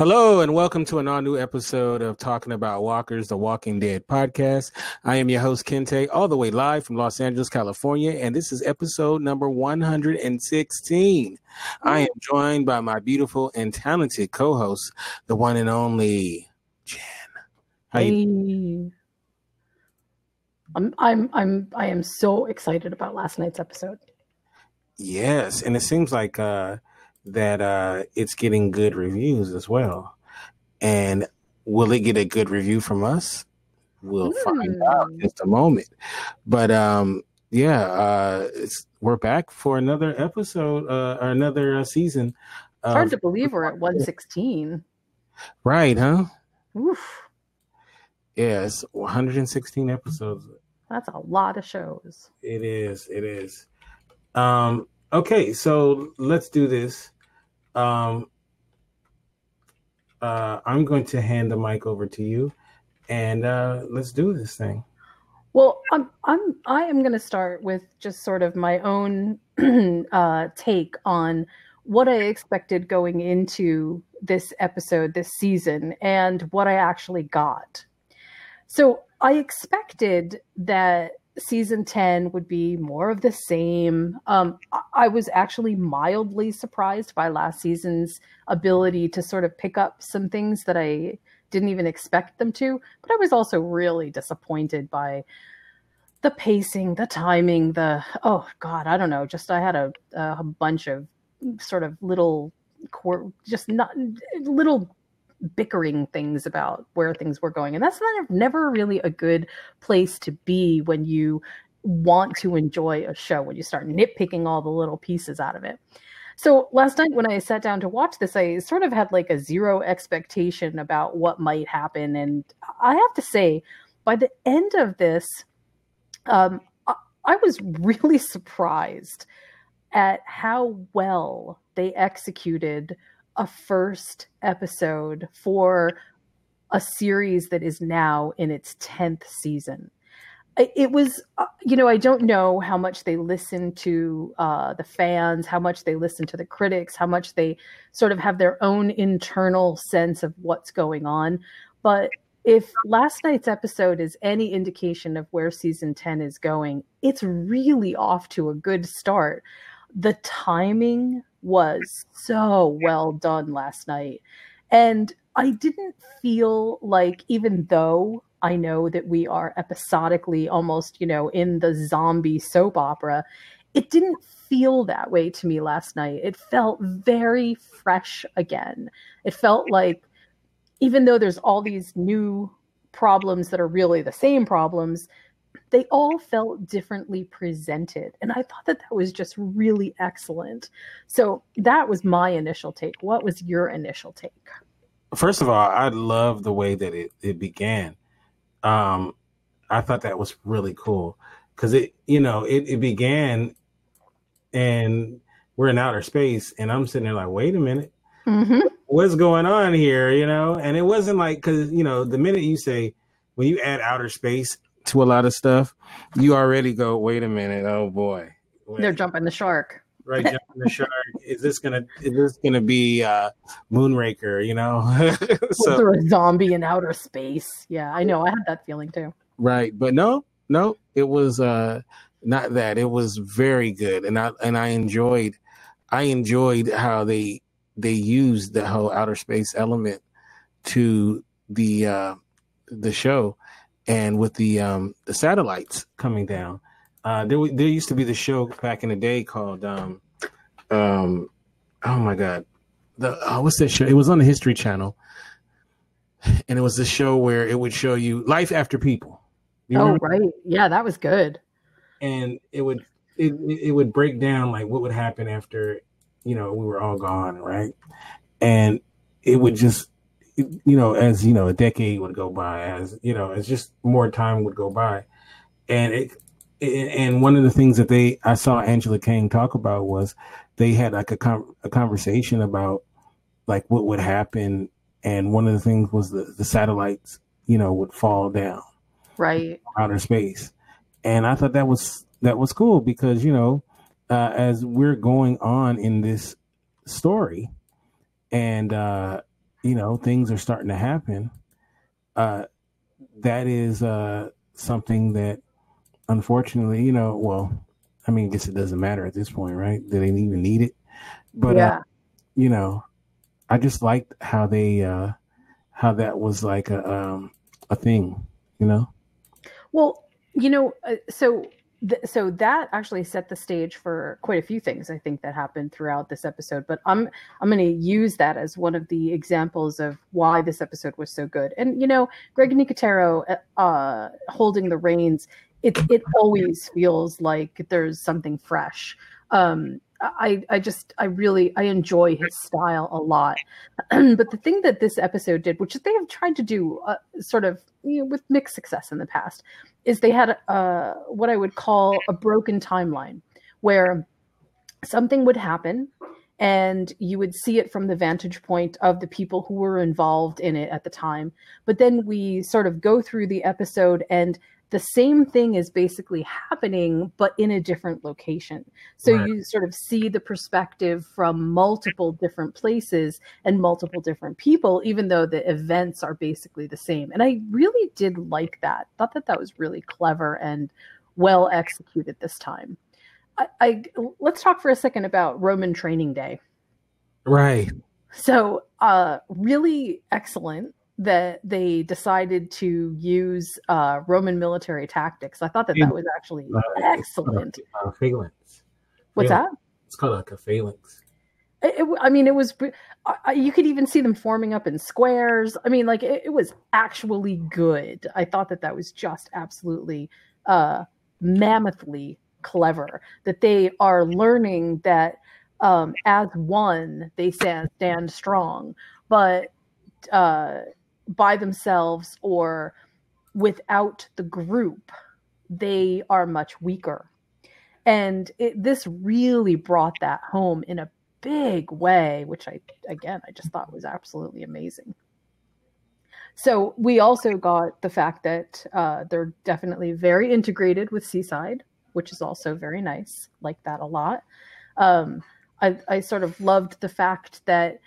Hello and welcome to an all new episode of Talking About Walkers, the Walking Dead podcast. I am your host, Kente, all the way live from Los Angeles, California, and this is episode number 116. I am joined by my beautiful and talented co host, the one and only Jen. How you Hey. I'm I'm I'm I am so excited about last night's episode. Yes, and it seems like uh that uh it's getting good reviews as well. And will it get a good review from us? We'll find out in just a moment. But um yeah, uh it's we're back for another episode uh or another uh, season. It's hard to believe we're at 116. Right, huh? Oof, Yes, 116 episodes. that's a lot of shows. It is. It is. Um, okay, so let's do this. Um, uh, I'm going to hand the mic over to you, and uh, let's do this thing. Well, I'm I'm I am going to start with just sort of my own uh, take on what I expected going into this episode, this season, and what I actually got. So I expected that season 10 would be more of the same. Um, I- was actually mildly surprised by last season's ability to sort of pick up some things that I didn't even expect them to. But I was also really disappointed by the pacing, the timing, the oh god, I don't know. Just I had a a bunch of sort of little just not little bickering things about where things were going. And that's never really a good place to be when you want to enjoy a show when you start nitpicking all the little pieces out of it. So last night when i sat down to watch this i sort of had like a zero expectation about what might happen. And i have to say by the end of this um, I was really surprised at how well they executed a first episode for a series that is now in its 10th season. It was, uh, you know, I don't know how much they listen to uh, the fans, how much they listen to the critics, how much they sort of have their own internal sense of what's going on. But if last night's episode is any indication of where season 10 is going, it's really off to a good start. The timing was so well done last night. And I didn't feel like, even though I know that we are episodically almost, you know, in the zombie soap opera, it didn't feel that way to me last night. It felt very fresh again. It felt like even though there's all these new problems that are really the same problems, they all felt differently presented. And I thought that that was just really excellent. So that was my initial take. What was your initial take? First of all, I love the way that it, it began. Um, I thought that was really cool because it, you know, it, it began and we're in outer space, and I'm sitting there like, wait a minute, Mm-hmm. what's going on here? You know, and it wasn't like because you know the minute you say when you add outer space to a lot of stuff, you already go, wait a minute, oh boy, They're jumping the shark. right jumping the shark. Is this gonna is this gonna be uh Moonraker? You know, so They're a zombie in outer space. Yeah, I know. I had that feeling too. right, but no, no, it was uh not that. It was very good, and I and I enjoyed I enjoyed how they they used the whole outer space element to the uh the show and with the um the satellites coming down uh there there used to be the show back in the day called um um oh my god the uh, what's that show? It was on the history channel. And it was the show where it would show you life after people. You Oh, right. Yeah, that was good. and it would it, it would break down like what would happen after you know we were all gone right? And it would just you know as you know a decade would go by as you know as just more time would go by. And it and one of the things that they I saw Angela Kang talk about was they had like a con- a conversation about like what would happen. And one of the things was the, the satellites you know would fall down Right. outer space. And i thought that was that was cool because you know uh, as we're going on in this story and uh you know things are starting to happen, uh, that is uh, something that unfortunately, you know, well, I mean, I guess it doesn't matter at this point, right? They didn't even need it, but uh, yeah. uh, you know, I just liked how they uh, how that was like a um, a thing, you know. Well, you know, uh, so so that actually set the stage for quite a few things I think that happened throughout this episode. But I'm I'm going to use that as one of the examples of why this episode was so good. And you know, Greg Nicotero uh holding the reins, it it always feels like there's something fresh. Um, I, I just I really I enjoy his style a lot. but the thing that this episode did, which they have tried to do uh, sort of you know, with mixed success in the past, is they had uh, what I would call a broken timeline, where something would happen and you would see it from the vantage point of the people who were involved in it at the time. But then we sort of go through the episode and the same thing is basically happening, but in a different location. So right. you sort of see the perspective from multiple different places and multiple different people, even though the events are basically the same. And I really did like that. Thought that that was really clever and well executed this time. I, I let's talk for a second about Roman Training Day. Right. So, uh, really excellent that they decided to use uh, Roman military tactics. I thought that that was actually uh, excellent. Uh, phalanx. What's that? It's called like a phalanx. It, it, I mean, it was. you could even see them forming up in squares. I mean, like it, it was actually good. I thought that that was just absolutely uh, mammothly clever. That they are learning that um, as one they stand stand strong, but uh, by themselves or without the group, they are much weaker. And it, this really brought that home in a big way, which I, again, I just thought was absolutely amazing. So we also got the fact that uh, they're definitely very integrated with Seaside, which is also very nice. Like that a lot. Um, I, I sort of loved the fact that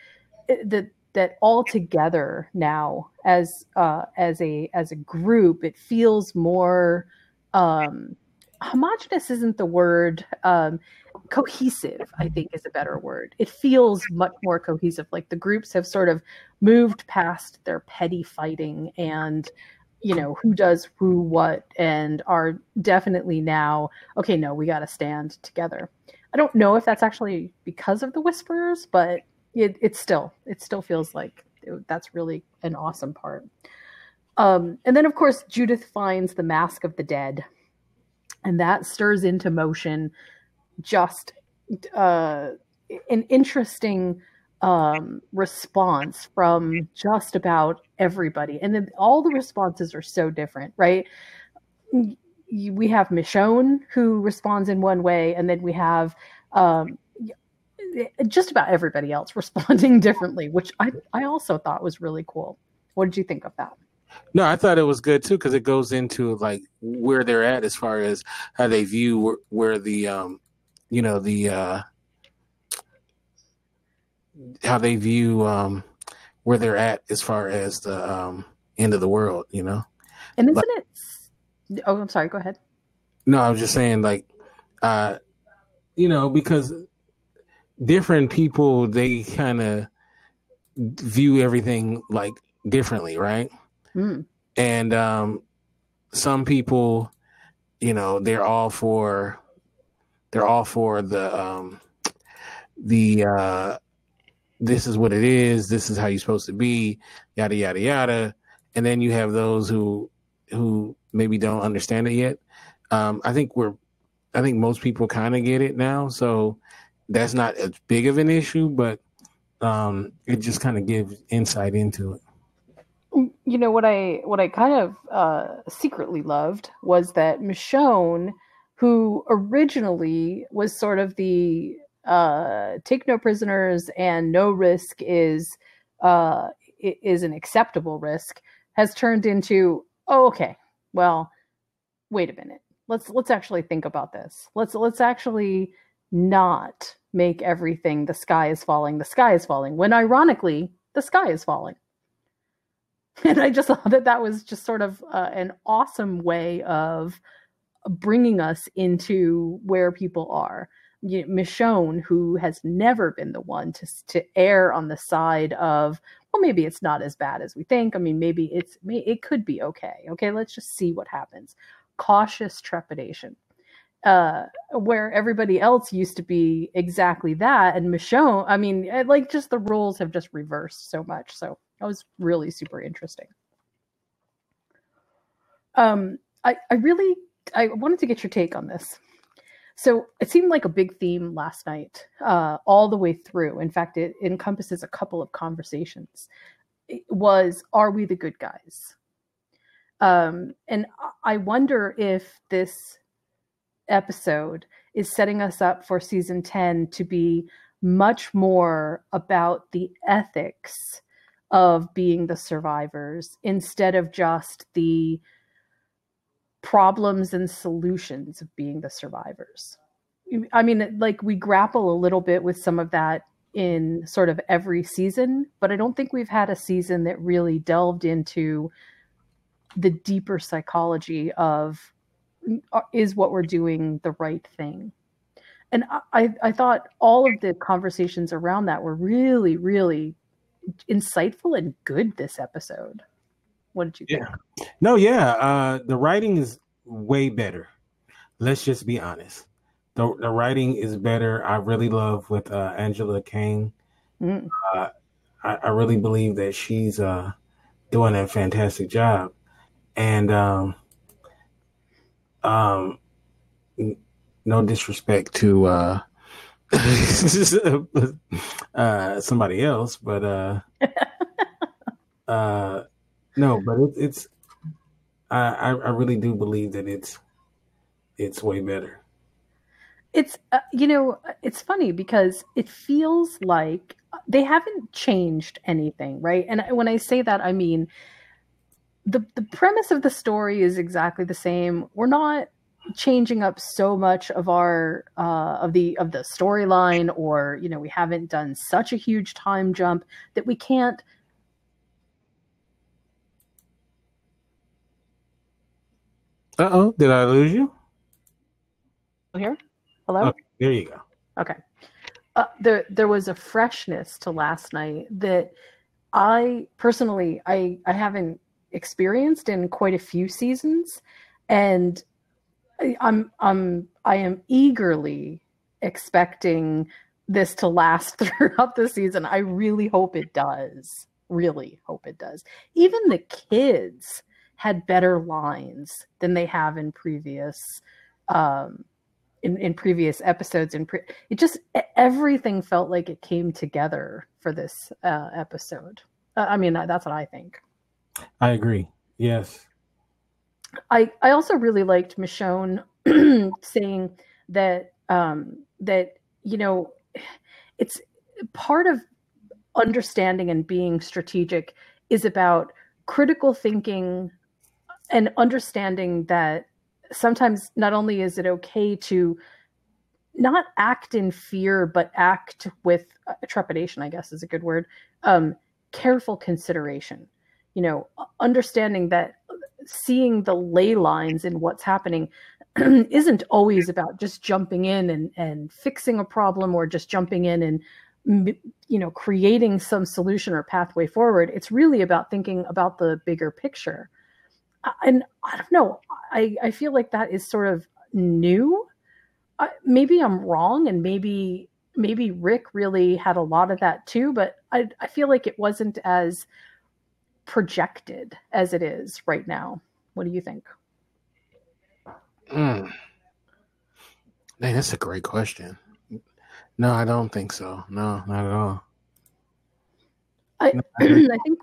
that that all together now as uh, as a as a group, it feels more um, homogenous. Isn't the word? Um, cohesive i think is a better word it feels much more cohesive like the groups have sort of moved past their petty fighting and you know who does who what and are definitely now okay no we got to stand together i don't know if that's actually because of the whisperers but it, it still it still feels like it, that's really an awesome part. Um, and then of course Judith finds the mask of the dead, and that stirs into motion just uh, an interesting um, response from just about everybody, and then all the responses are so different, right? We have Michonne who responds in one way, and then we have um, just about everybody else responding differently, which I, I also thought was really cool. What did you think of that? No, I thought it was good too because it goes into like where they're at as far as how they view where, where the um, you know the uh, how they view um, where they're at as far as the um, end of the world. You know, and isn't like, it? Oh, I'm sorry. Go ahead. No, I was just saying like, uh, you know, because different people they kind of view everything like differently, right? Mm. And um, some people, you know, they're all for they're all for the um, the uh, this is what it is, this is how you're supposed to be, yada yada yada. And then you have those who who maybe don't understand it yet. Um, I think we're I think most people kind of get it now. So that's not as big of an issue, but um, it just kind of gives insight into it. You know what I what I kind of uh, secretly loved was that Michonne, who originally was sort of the uh, take no prisoners and no risk is uh, is an acceptable risk, has turned into oh okay, well, wait a minute, let's let's actually think about this. Let's let's actually not make everything the sky is falling, the sky is falling. When ironically, the sky is falling. And I just thought that that was just sort of uh, an awesome way of bringing us into where people are. You know, Michonne, who has never been the one to to err on the side of, well, maybe it's not as bad as we think. I mean, maybe it's it could be okay. Okay, let's just see what happens. Cautious trepidation uh, where everybody else used to be exactly that. And Michonne, I mean, eh, like just the roles have just reversed so much. So that was really super interesting. Um, I, I really, I wanted to get your take on this. So it seemed like a big theme last night, uh, all the way through. In fact, it, it encompasses a couple of conversations. It was, are we the good guys? Um, and I wonder if this episode is setting us up for season 10 to be much more about the ethics of being the survivors instead of just the problems and solutions of being the survivors. I mean, like we grapple a little bit with some of that in sort of every season, but I don't think we've had a season that really delved into the deeper psychology of is what we're doing the right thing. And I, I thought all of the conversations around that were really really insightful and good this episode. What did you think? Yeah no yeah uh the writing is way better. Let's just be honest. The, the writing is better. I really love with uh, angela kang. Mm. uh, I, I really believe that she's uh doing a fantastic job. And um um, no disrespect to uh, uh, somebody else, but uh, uh, no, but it, it's I, I really do believe that it's it's way better. It's uh, you know it's funny because it feels like they haven't changed anything, right? And when I say that, I mean the the premise of the story is exactly the same. We're not changing up so much of our uh, of the of the storyline, or you know, we haven't done such a huge time jump that we can't. Uh oh! Did I lose you? Here, hello. Okay, there you go. Okay. Uh, there there was a freshness to last night that I personally I I haven't experienced in quite a few seasons, and I'm I'm I am eagerly expecting this to last throughout the season. I really hope it does. Really hope it does. Even the kids had better lines than they have in previous um, in, in previous episodes and pre- it just everything felt like it came together for this uh, episode uh, i mean that's what i think I agree. Yes. I I also really liked Michonne saying that um, that you know it's part of understanding and being strategic is about critical thinking and understanding that sometimes not only is it okay to not act in fear but act with uh, trepidation i guess is a good word um, careful consideration you know, understanding that seeing the ley lines in what's happening isn't always about just jumping in and, and fixing a problem or just jumping in and you know creating some solution or pathway forward. It's really about thinking about the bigger picture. And i don't know i, I feel like that is sort of new. Maybe i'm wrong and maybe maybe rick really had a lot of that too but i, I feel like it wasn't as projected as it is right now. What do you think? Mm. Hey, that's a great question. No, I don't think so. No, not at all. I, I think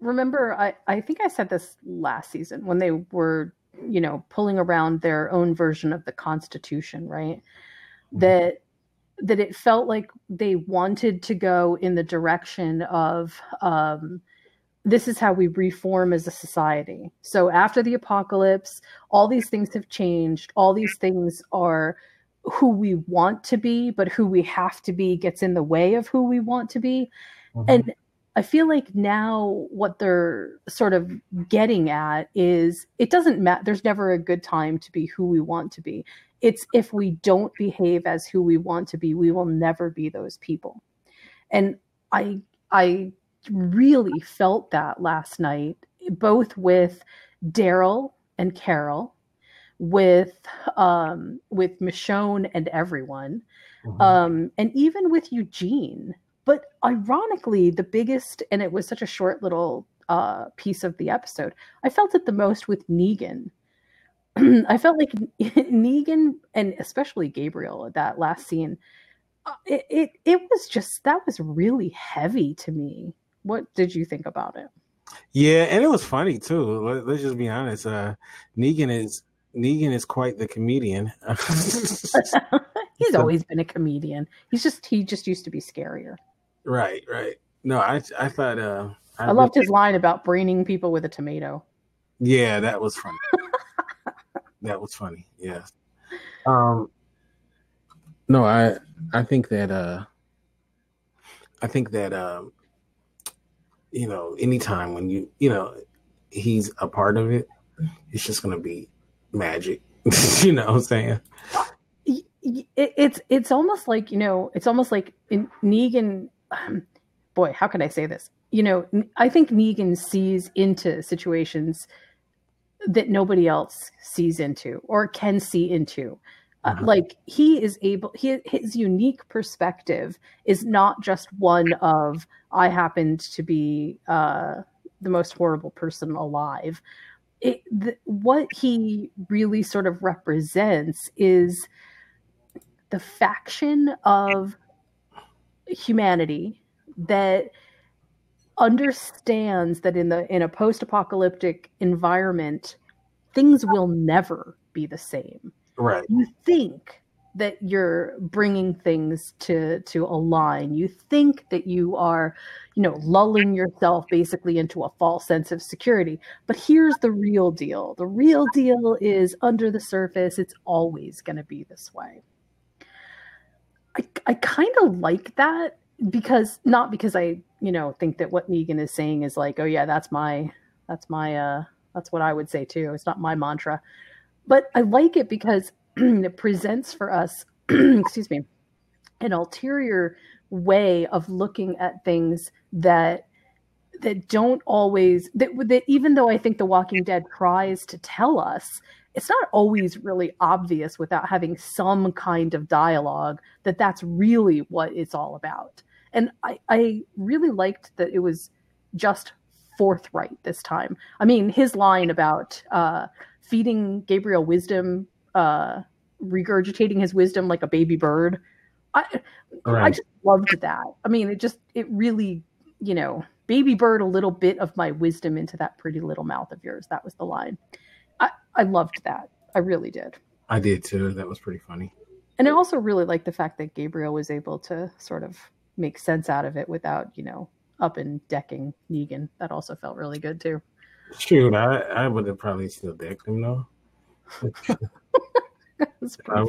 remember I, I think I said this last season when they were, you know, pulling around their own version of the Constitution, right? Mm-hmm. That that it felt like they wanted to go in the direction of um, this is how we reform as a society. So after the apocalypse, all these things have changed. All these things are who we want to be, but who we have to be gets in the way of who we want to be. Mm-hmm. And I feel like now what they're sort of getting at is it doesn't matter. There's never a good time to be who we want to be. It's if we don't behave as who we want to be, we will never be those people. And I, I really felt that last night, both with Daryl and Carol, with um, with Michonne and everyone, mm-hmm. um, and even with Eugene. But ironically, the biggest, and it was such a short little uh, piece of the episode, I felt it the most with Negan. I felt like Negan and especially Gabriel at that last scene. Uh, it, it it was just that was really heavy to me. What did you think about it? Yeah, and it was funny too. Let, us just be honest. Uh, Negan is Negan is quite the comedian. He's always been a comedian. He's just he just used to be scarier. Right, right. No, I I thought uh I, I loved his line about braining people with a tomato. Yeah, that was funny. that was funny. Yes. Um no, I I think that uh I think that um you know, anytime when you you know he's a part of it, it's just gonna be magic. you know what I'm saying? it's it's almost like you know it's almost like in Negan um, boy, how can I say this? You know, I think Negan sees into situations that nobody else sees into or can see into. Uh, mm-hmm. like he is able, he, his unique perspective is not just one of I happened to be uh, the most horrible person alive. It, the, what he really sort of represents is the faction of humanity that understands that in the in a post-apocalyptic environment things will never be the same right. You think that you're bringing things to to align you think that you are you know lulling yourself basically into a false sense of security. But here's the real deal. The real deal is under the surface it's always going to be this way. I, I kind of like that because not because I, you know, think that what Negan is saying is like, oh yeah, that's my that's my uh that's what I would say too. It's not my mantra. But I like it because it presents for us, excuse me, an ulterior way of looking at things that that don't always that that even though I think The Walking Dead tries to tell us it's not always really obvious without having some kind of dialogue that that's really what it's all about. And I, I really liked that it was just forthright this time. I mean, his line about uh, feeding Gabriel wisdom, uh, regurgitating his wisdom like a baby bird. I, right. I just loved that. I mean, it just, it really, you know, baby bird a little bit of my wisdom into that pretty little mouth of yours. That was the line. I loved that. I really did. I did too. That was pretty funny. And I also really liked the fact that Gabriel was able to sort of make sense out of it without, you know, up and decking Negan. That also felt really good too. Shoot, I, I would have probably still decked him though. Uh,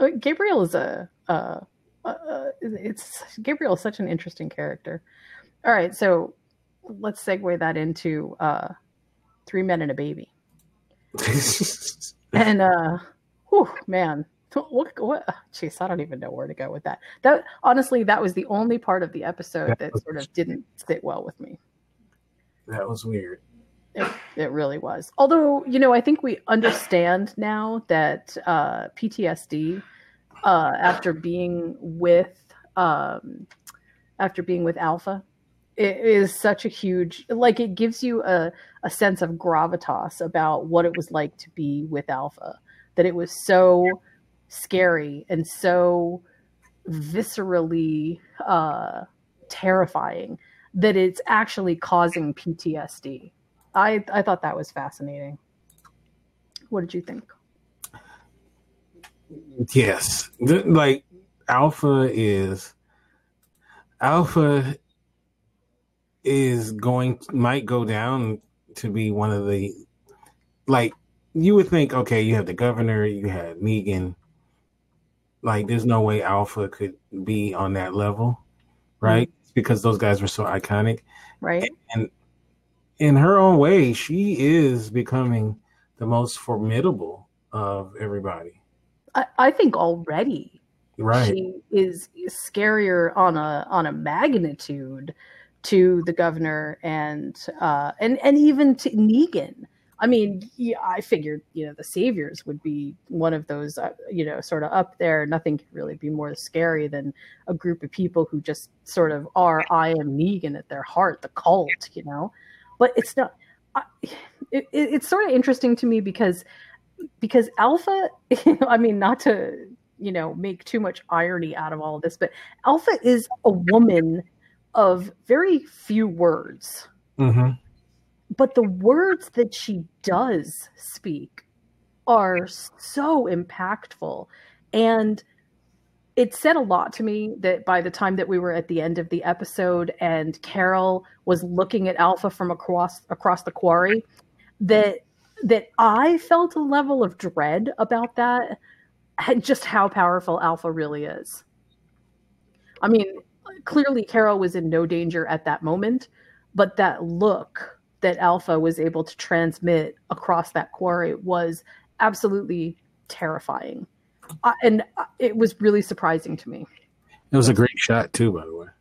Gabriel is a, uh, uh, it's Gabriel is such an interesting character. All right, so let's segue that into uh, three men and a baby. and uh, whew, man, what, what? Jeez, I don't even know where to go with that. That honestly, that was the only part of the episode that sort of didn't sit well with me. That was weird. It, it really was. Although, you know, I think we understand now that uh, PTSD, uh, after being with um, after being with Alpha, it is such a huge like it gives you a, a sense of gravitas about what it was like to be with alpha that it was so scary and so viscerally uh, terrifying that it's actually causing ptsd i i thought that was fascinating. What did you think? Yes. Like alpha is alpha is going might go down to be one of the like you would think okay you have the governor you had Negan like there's no way Alpha could be on that level right. Because those guys were so iconic. Right. And in her own way, she is becoming the most formidable of everybody. I, I think already Right. she is scarier on a on a magnitude to the governor and uh and and even to Negan. I mean, I figured you know the saviors would be one of those uh, you know sort of up there. Nothing could really be more scary than a group of people who just sort of are I am Negan at their heart, the cult, you know. But it's not. I, it, it, it's sort of interesting to me because because Alpha. I mean, not to you know make too much irony out of all of this but alpha is a woman of very few words hmm but the words that she does speak are so impactful and it said a lot to me that by the time that we were at the end of the episode and Carol was looking at Alpha from across across the quarry that that I felt a level of dread about that and just how powerful Alpha really is. I mean, clearly Carol was in no danger at that moment, but that look that Alpha was able to transmit across that quarry was absolutely terrifying. Uh, and uh, it was really surprising to me. It was a great shot too, by the way.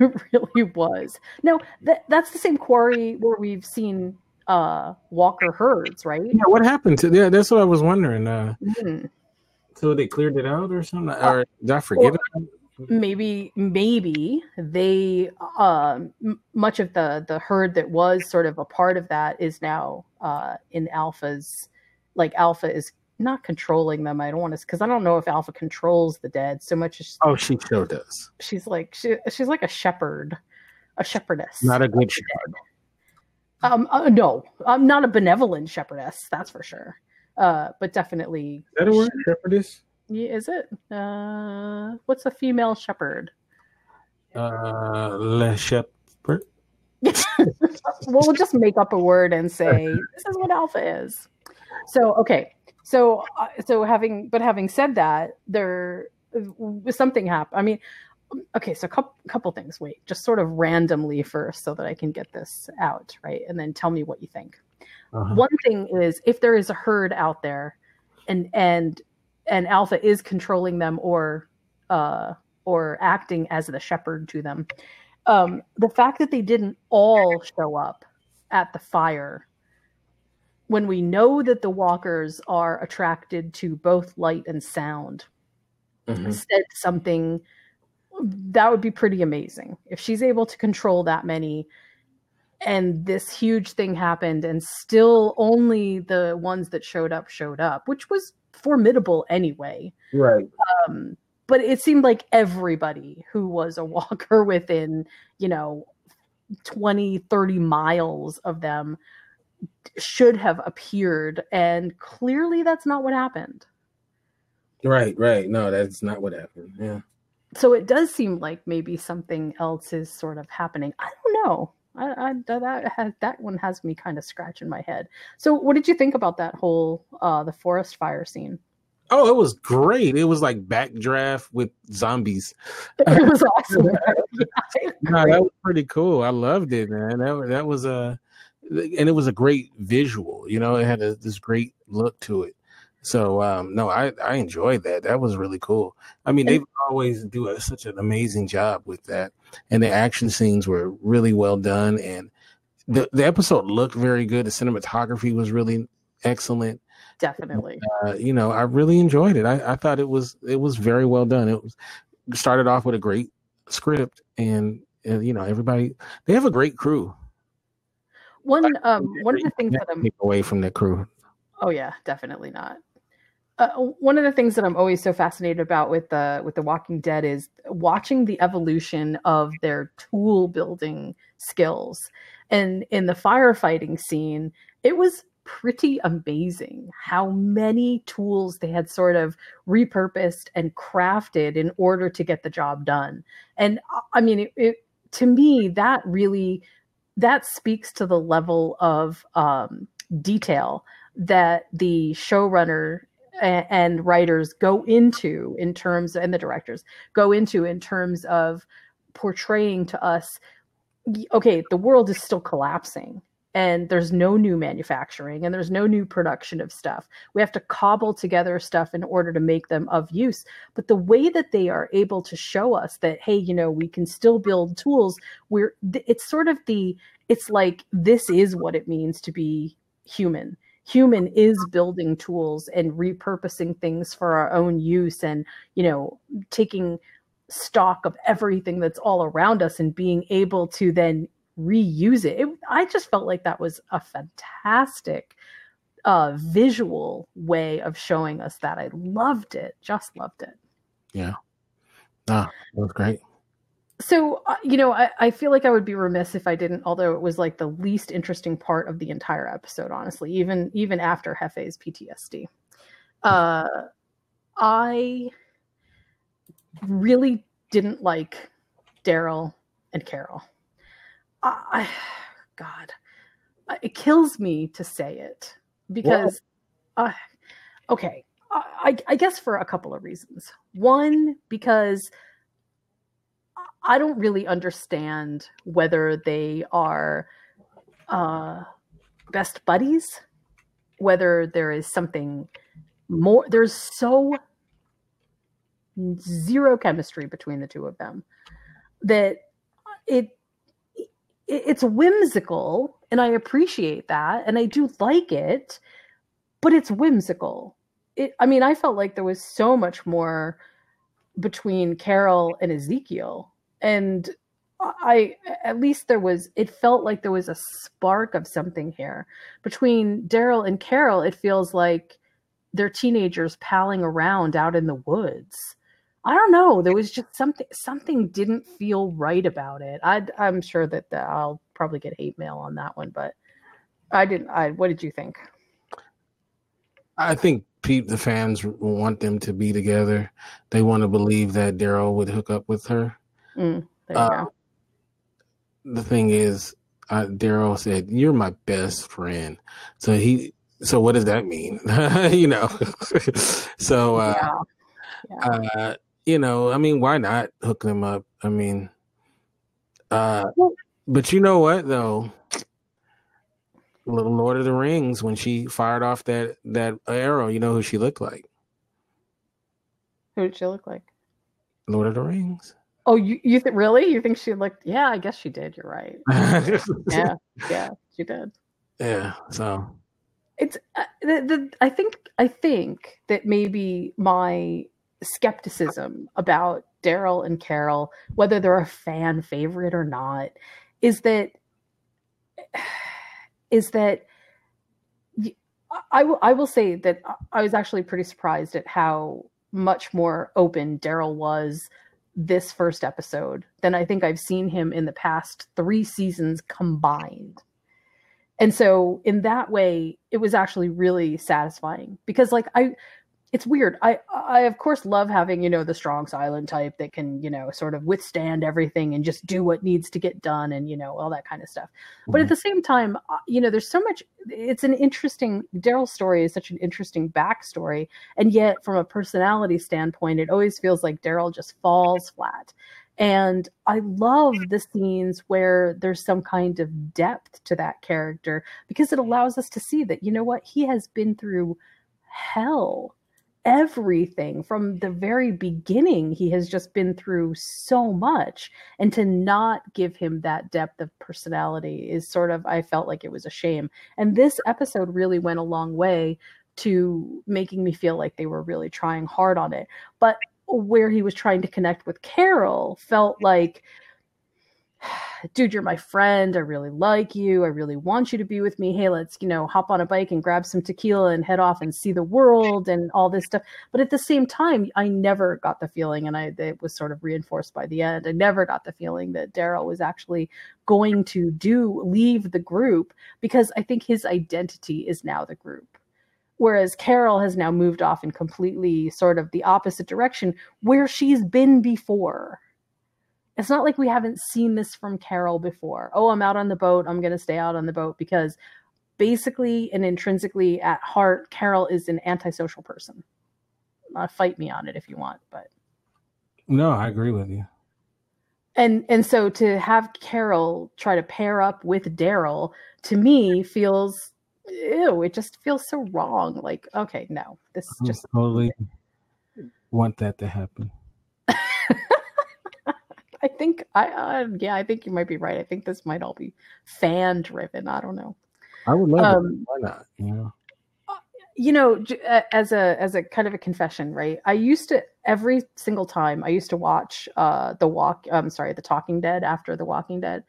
It really was. No, that that's the same quarry where we've seen uh Walker herds, right? Yeah, what happened to? Yeah, that's what I was wondering. Uh, Mhm. so they cleared it out or something, or did I forget? Or- it? Maybe maybe they um m- much of the the herd that was sort of a part of that is now uh in alpha's like alpha is not controlling them i don't want to because i don't know if alpha controls the dead so much as Oh, she sure does. she's like she, she's like a shepherd a shepherdess Not a good shepherd um uh, no i'm not a benevolent shepherdess that's for sure uh but definitely Is that a word? Shepherdess? Is it uh what's a female shepherd Uh, le shepherd. well, we'll just make up a word and say this is what alpha is. So okay, so uh, so having but having said that, there something happened. I mean, okay, so a couple, couple things. Wait, just sort of randomly first, so that I can get this out right, and then tell me what you think. Uh-huh. One thing is if there is a herd out there, and and and alpha is controlling them or uh or acting as the shepherd to them um, the fact that they didn't all show up at the fire when we know that the walkers are attracted to both light and sound Mhm. said something that would be pretty amazing if she's able to control that many and this huge thing happened and still only the ones that showed up showed up which was formidable anyway Right. um, but it seemed like everybody who was a walker within you know 20 30 miles of them should have appeared and clearly that's not what happened Right. Right. No, that's not what happened. Yeah. so it does seem like maybe something else is sort of happening i don't know I, I that has, that one has me kind of scratching my head. So, what did you think about that whole uh the forest fire scene? Oh, it was great. It was like backdraft with zombies. It was awesome. No, that was pretty cool. I loved it, man. That that was a, and it was a great visual. You know, it had a, this great look to it. So um, no, I I enjoyed that. That was really cool. I mean, they always do a, such an amazing job with that, and the action scenes were really well done, and the the episode looked very good. The cinematography was really excellent. Definitely. Uh, you know, I really enjoyed it. I, I thought it was it was very well done. It was started off with a great script, and, and you know, everybody they have a great crew. One um one of the things that I'm away from the crew. Oh yeah, definitely not. Uh, one of the things that I'm always so fascinated about with the with the Walking Dead is watching the evolution of their tool building skills. And in the firefighting scene, it was pretty amazing how many tools they had sort of repurposed and crafted in order to get the job done. And uh, I mean, it, it to me that really that speaks to the level of um, detail that the showrunner and writers go into in terms and the directors go into in terms of portraying to us okay, the world is still collapsing and there's no new manufacturing and there's no new production of stuff. We have to cobble together stuff in order to make them of use. But the way that they are able to show us that, hey, you know, we can still build tools, we're it's sort of the it's like this is what it means to be human. Human is building tools and repurposing things for our own use and, you know, taking stock of everything that's all around us and being able to then reuse it. it I just felt like that was a fantastic uh, visual way of showing us that. I loved it, just loved it. Yeah. Ah, that was great. So, uh, you know, I, I feel like I would be remiss if I didn't, although it was like the least interesting part of the entire episode, honestly, even even after Hefe's PTSD. Uh, I really didn't like Daryl and Carol. I, God, it kills me to say it because, uh, okay, I, I guess for a couple of reasons. One, because I don't really understand whether they are uh, best buddies, whether there is something more. There's so zero chemistry between the two of them that it it's whimsical and I appreciate that and I do like it, but it's whimsical. It I mean, I felt like there was so much more between Carol and Ezekiel. And I at least there was it felt like there was a spark of something here. Between Daryl and Carol, it feels like they're teenagers palling around out in the woods. I don't know. There was just something something didn't feel right about it. I I'm sure that the, I'll probably get hate mail on that one, but I didn't. I what did you think? I think Pete, the fans want them to be together. They want to believe that Daryl would hook up with her. Mm, uh, the thing is, uh, Daryl said, "You're my best friend." So he. So what does that mean? you know. so uh, yeah. Yeah. Uh, you know, I mean, why not hook them up? I mean, uh, but you know what though? Little Lord of the Rings, when she fired off that that arrow, you know who she looked like? Who did she look like? Lord of the Rings. Oh, you you think really? You think she looked? Yeah, I guess she did. You're right. yeah, yeah, she did. Yeah. So it's uh, the, the I think I think that maybe my skepticism about Daryl and Carol, whether they're a fan favorite or not, is that is that I will I will say that I was actually pretty surprised at how much more open Daryl was this first episode than I think I've seen him in the past three seasons combined. And so in that way, it was actually really satisfying because like I it's weird. I I of course love having, you know, the strong silent type that can, you know, sort of withstand everything and just do what needs to get done and, you know, all that kind of stuff. But at mm-hmm. the same time, uh, you know, there's so much it's an interesting Daryl's story is such an interesting backstory. And yet from a personality standpoint, it always feels like Daryl just falls flat. And I love the scenes where there's some kind of depth to that character because it allows us to see that, you know what, he has been through hell everything from the very beginning. He has just been through so much and to not give him that depth of personality is sort of i felt like it was a shame. And this episode really went a long way to making me feel like they were really trying hard on it. But where he was trying to connect with carol felt like dude, you're my friend. I really like you. I really want you to be with me. Hey, let's, you know, hop on a bike and grab some tequila and head off and see the world and all this stuff. But at the same time, I never got the feeling, and I it was sort of reinforced by the end. I never got the feeling that Daryl was actually going to do leave the group because I think his identity is now the group. Whereas Carol has now moved off in completely sort of the opposite direction where she's been before it's not like we haven't seen this from Carol before. Oh, I'm out on the boat. I'm going to stay out on the boat because basically and intrinsically at heart, Carol is an antisocial person. Uh, fight me on it if you want, but no, I agree with you. and and so to have Carol try to pair up with Daryl to me feels ew. It just feels so wrong. Like okay, no, this I just totally want that to happen. I think I uh, yeah, I think you might be right. I think this might all be fan driven. I don't know. I would love Um, it. Why not? You know? you know uh, as a as a kind of a confession right i used to every single time i used to watch uh the walk i'm sorry the talking dead after the walking dead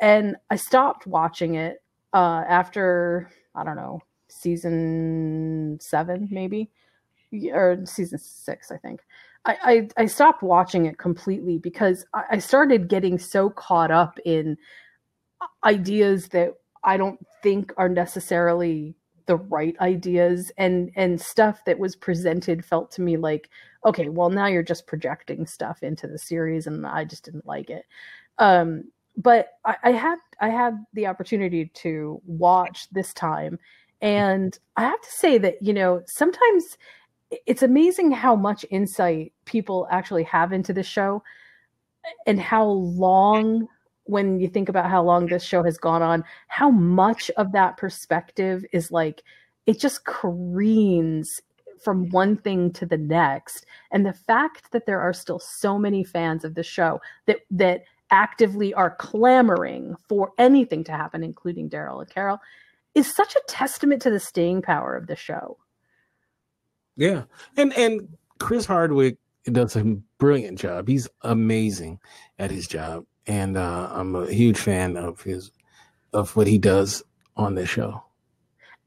and i stopped watching it uh after i don't know season seven maybe or season six i think i i, I stopped watching it completely because I, I started getting so caught up in ideas that i don't think are necessarily the right ideas and and stuff that was presented felt to me like okay well now you're just projecting stuff into the series and i just didn't like it. Um but I, I had i had the opportunity to watch this time and i have to say that you know sometimes it's amazing how much insight people actually have into the show and how long when you think about how long this show has gone on how much of that perspective is like it just careens from one thing to the next. And the fact that there are still so many fans of the show that that actively are clamoring for anything to happen including daryl and carol is such a testament to the staying power of the show Yeah, and and Chris Hardwick does a brilliant job. He's amazing at his job, and uh, I'm a huge fan of his of what he does on this show.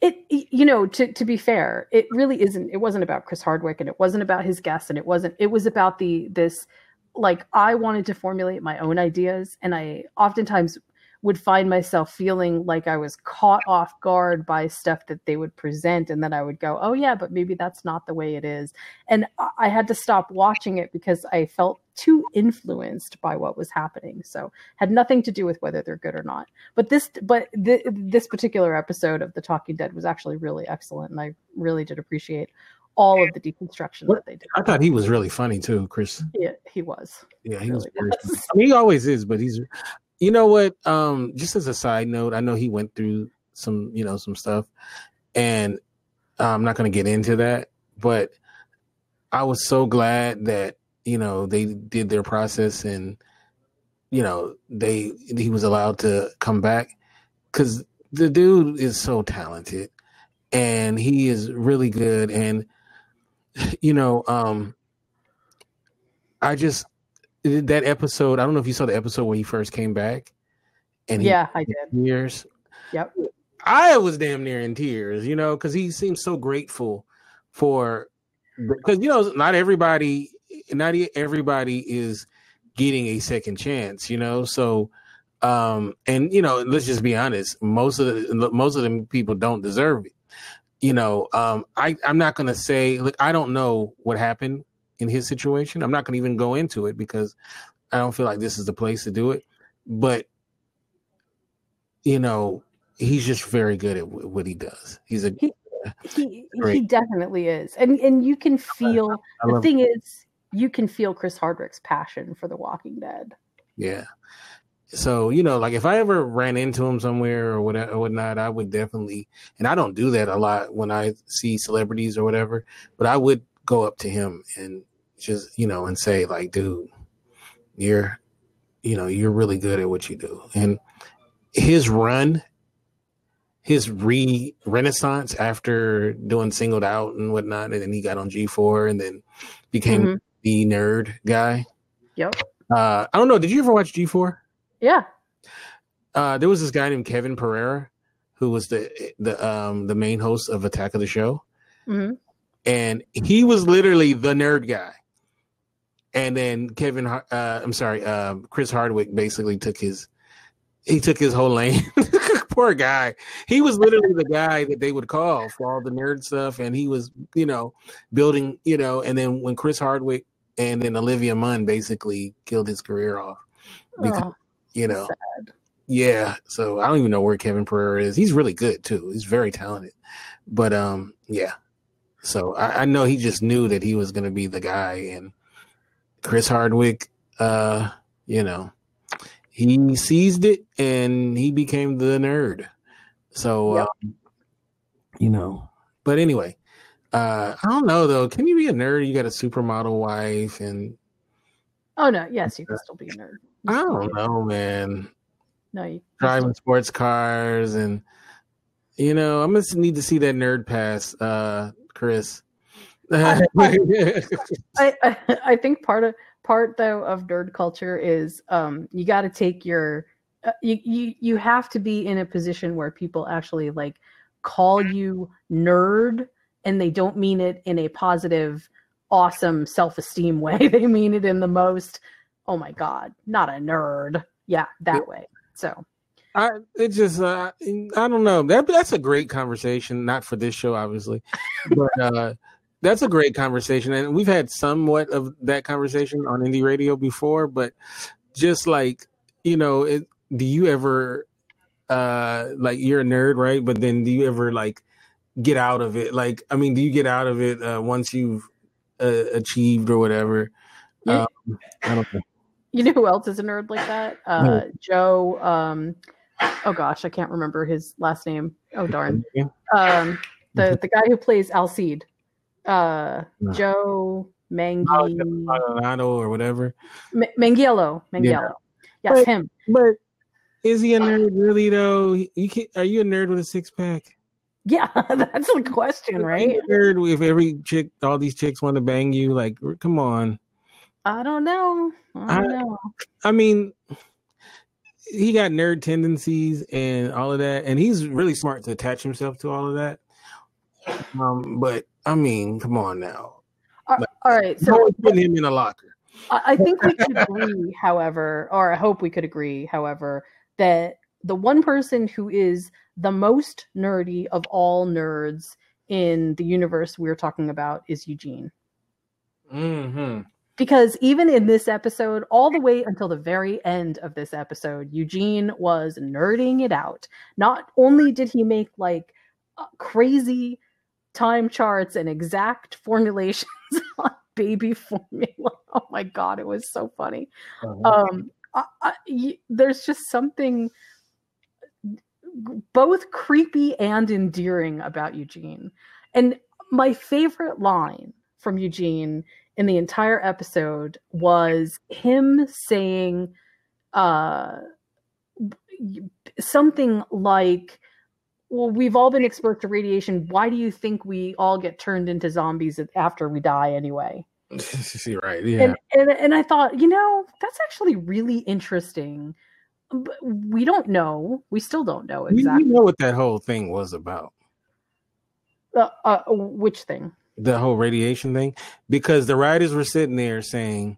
it you know to to be fair it really isn't it wasn't about chris hardwick and it wasn't about his guests and it wasn't it was about the this like i wanted to formulate my own ideas and i oftentimes would find myself feeling like i was caught off guard by stuff that they would present and then i would go oh yeah but maybe that's not the way it is and i had to stop watching it because i felt too influenced by what was happening so had nothing to do with whether they're good or not but this but th- this particular episode of the talking dead was actually really excellent and i really did appreciate all of the deconstruction that they did I thought he was really funny too, Chris. yeah he was Yeah, he was. Really very was. I mean, he always is, but he's. You know what? Um, just as a side note, I know he went through some, you know, some stuff, and I'm not going to get into that. But I was so glad that you know they did their process and you know they he was allowed to come back because the dude is so talented and he is really good and you know um i just that episode i don't know if you saw the episode where he first came back and he yeah i did tears yep I was damn near in tears, you know, because he seems so grateful for because you know not everybody, not everybody is getting a second chance, you know. So, um, and you know, let's just be honest, most of the most of them people don't deserve it, you know. Um, I I'm not gonna say, look, I don't know what happened in his situation. I'm not gonna even go into it because I don't feel like this is the place to do it, but you know he's just very good at wh- what he does. He's a he he Great. definitely is and and you can feel I the love thing is you can feel chris hardwick's passion for the walking dead yeah. So you know, like if I ever ran into him somewhere or whatever, or whatnot, I would definitely. And I don't do that a lot when I see celebrities or whatever, but I would go up to him and just you know and say like, dude, you're, you know, you're really good at what you do, and his run. His re renaissance after doing singled out and whatnot, and then he got on G four and then became Mhm. the nerd guy. yep Uh, I don't know. Did you ever watch G four? yeah Uh, there was this guy named Kevin Pereira, who was the the um the main host of Attack of the Show, hmm and he was literally the nerd guy. And then Kevin, uh, I'm sorry, uh, Chris Hardwick basically took his he took his whole lane. Poor guy. He was literally the guy that they would call for all the nerd stuff, and he was you know building you know. And then when Chris Hardwick and then Olivia Munn basically killed his career off because Oh, you know sad. yeah, so I don't even know where Kevin Pereira is. He's really good too. He's very talented. But um, yeah. So I, I know he just knew that he was gonna be the guy and Chris Hardwick, uh you know, he seized it and he became the nerd. So, yep. um, you know, but anyway, uh, I don't know though. Can you be a nerd? You got a supermodel wife and. Oh no! Yes, you can still be a nerd. I don't know, man. No, you driving sports cars and you know, I'm gonna need to see that nerd pass, uh, Chris. I, I, I think part of part though of nerd culture is um, you got to take your uh, you, you you have to be in a position where people actually like call you nerd and they don't mean it in a positive awesome self-esteem way. They mean it in the most oh my god not a nerd. Yeah that way. So I it just uh, I don't know. That that's a great conversation. Not for this show obviously but uh that's a great conversation. And we've had somewhat of that conversation on Indy Radio before but just like you know it, do you ever uh like you're a nerd right? But then do you ever like get out of it? Like i mean do you get out of it uh, once you've uh, achieved or whatever? Um, i don't know. You know who else is a nerd like that? Uh joe um oh gosh i can't remember his last name oh darn um the the guy who plays alcide uh no. joe mangi or whatever M- mangiello mangiello yeah. yes but, him but is he a nerd really though? You can, are you a nerd with a six pack? Yeah, that's the question, right? Nerd if every chick, all these chicks want to bang you, like, come on. I don't know. I don't I, know. I mean, he got nerd tendencies and all of that, and he's really smart to attach himself to all of that. Um, but I mean, come on now. Uh, like, all right, so putting him in a locker. I think we could agree, however, or I hope we could agree, however, that the one person who is the most nerdy of all nerds in the universe we're talking about is Eugene. Mm-hmm. Because even in this episode, all the way until the very end of this episode, Eugene was nerding it out. Not only did he make like uh, crazy time charts and exact formulations on baby formula. Oh my god, it was so funny. Uh-huh. Um, I, I, there's just something both creepy and endearing about Eugene. And my favorite line from Eugene in the entire episode was him saying uh, something like, well, we've all been exposed to radiation. Why do you think we all get turned into zombies after we die anyway? See, right. Yeah. And, and, and I thought, you know, that's actually really interesting. But we don't know. We still don't know exactly. We know what that whole thing was about. Uh, uh, which thing? The whole radiation thing, because the writers were sitting there saying,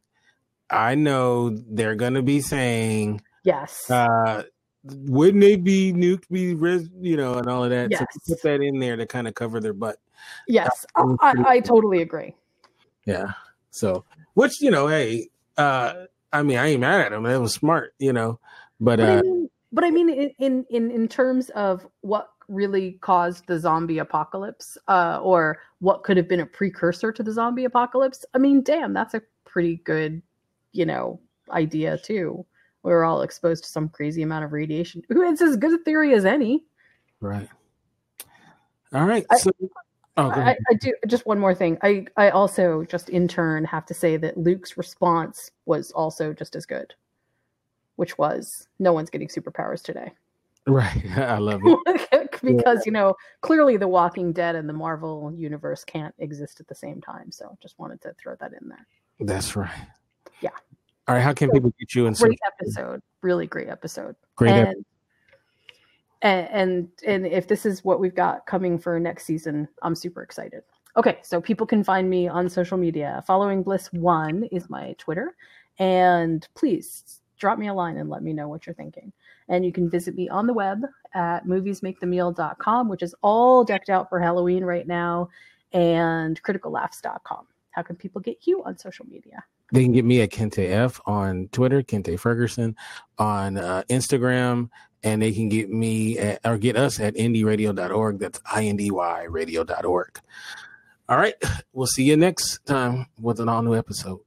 "I know they're gonna be saying, yes, uh, wouldn't they be nuked, be res, you know, and all of that. Yes. So put that in there to kind of cover their butt. Yes, I, I, I totally agree. Yeah. So, which you know, hey, uh, I mean, I ain't mad at him. That was smart, you know. But, but uh, I mean, but I mean, in in in terms of what really caused the zombie apocalypse, uh, or what could have been a precursor to the zombie apocalypse. I mean, damn, that's a pretty good, you know, idea too. We are all exposed to some crazy amount of radiation. It's as good a theory as any. Right. All right. I, Oh, I, I, do just one more thing. I I also just in turn have to say that Luke's response was also just as good, which was no one's getting superpowers today. Right, I love it because yeah. you know clearly the Walking Dead and the Marvel universe can't exist at the same time. So just wanted to throw that in there. That's right. Yeah. All right. How can so, people get you in? Great episode. Really great episode. Great. And, episode and, and and if this is what we've got coming for next season, I'm super excited. Okay, so people can find me on social media. Following Bliss One is my Twitter, and please drop me a line and let me know what you're thinking. And you can visit me on the web at moviesmakethemeal.com, which is all decked out for Halloween right now, and criticallaughs.com. How can people get you on social media? They can get me at Kente F on Twitter, Kente Ferguson on uh, Instagram, and they can get me at, or get us at indyradio.org. That's I-N-D-Y radio.org. All right. We'll see you next time with an all new episode.